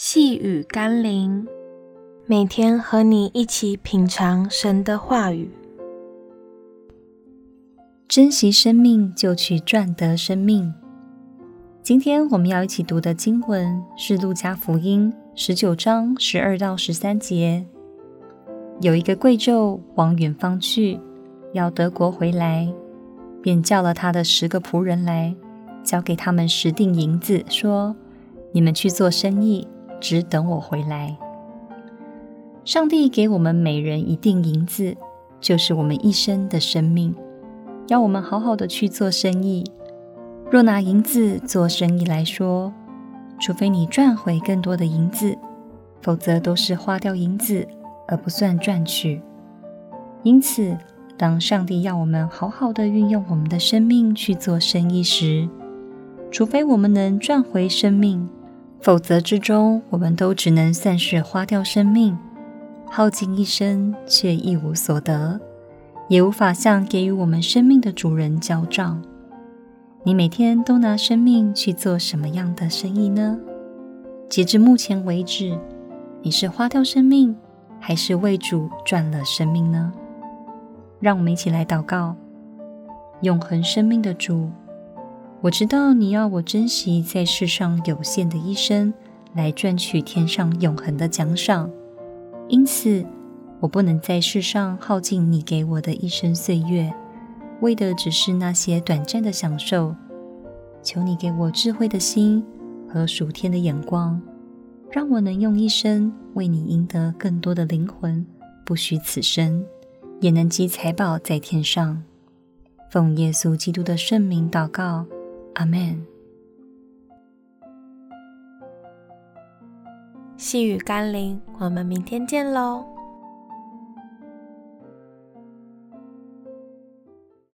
细雨甘霖，每天和你一起品尝神的话语，珍惜生命，就去赚得生命。今天我们要一起读的经文是《路加福音》十九章十二到十三节。有一个贵胄往远方去，要得国回来，便叫了他的十个仆人来，交给他们十锭银子，说：“你们去做生意。”只等我回来。上帝给我们每人一锭银子，就是我们一生的生命，要我们好好的去做生意。若拿银子做生意来说，除非你赚回更多的银子，否则都是花掉银子而不算赚取。因此，当上帝要我们好好的运用我们的生命去做生意时，除非我们能赚回生命。否则之中，我们都只能算是花掉生命，耗尽一生，却一无所得，也无法向给予我们生命的主人交账。你每天都拿生命去做什么样的生意呢？截至目前为止，你是花掉生命，还是为主赚了生命呢？让我们一起来祷告，永恒生命的主。我知道你要我珍惜在世上有限的一生，来赚取天上永恒的奖赏。因此，我不能在世上耗尽你给我的一生岁月，为的只是那些短暂的享受。求你给我智慧的心和属天的眼光，让我能用一生为你赢得更多的灵魂，不虚此生，也能积财宝在天上。奉耶稣基督的圣名祷告。阿门。细雨甘霖，我们明天见喽。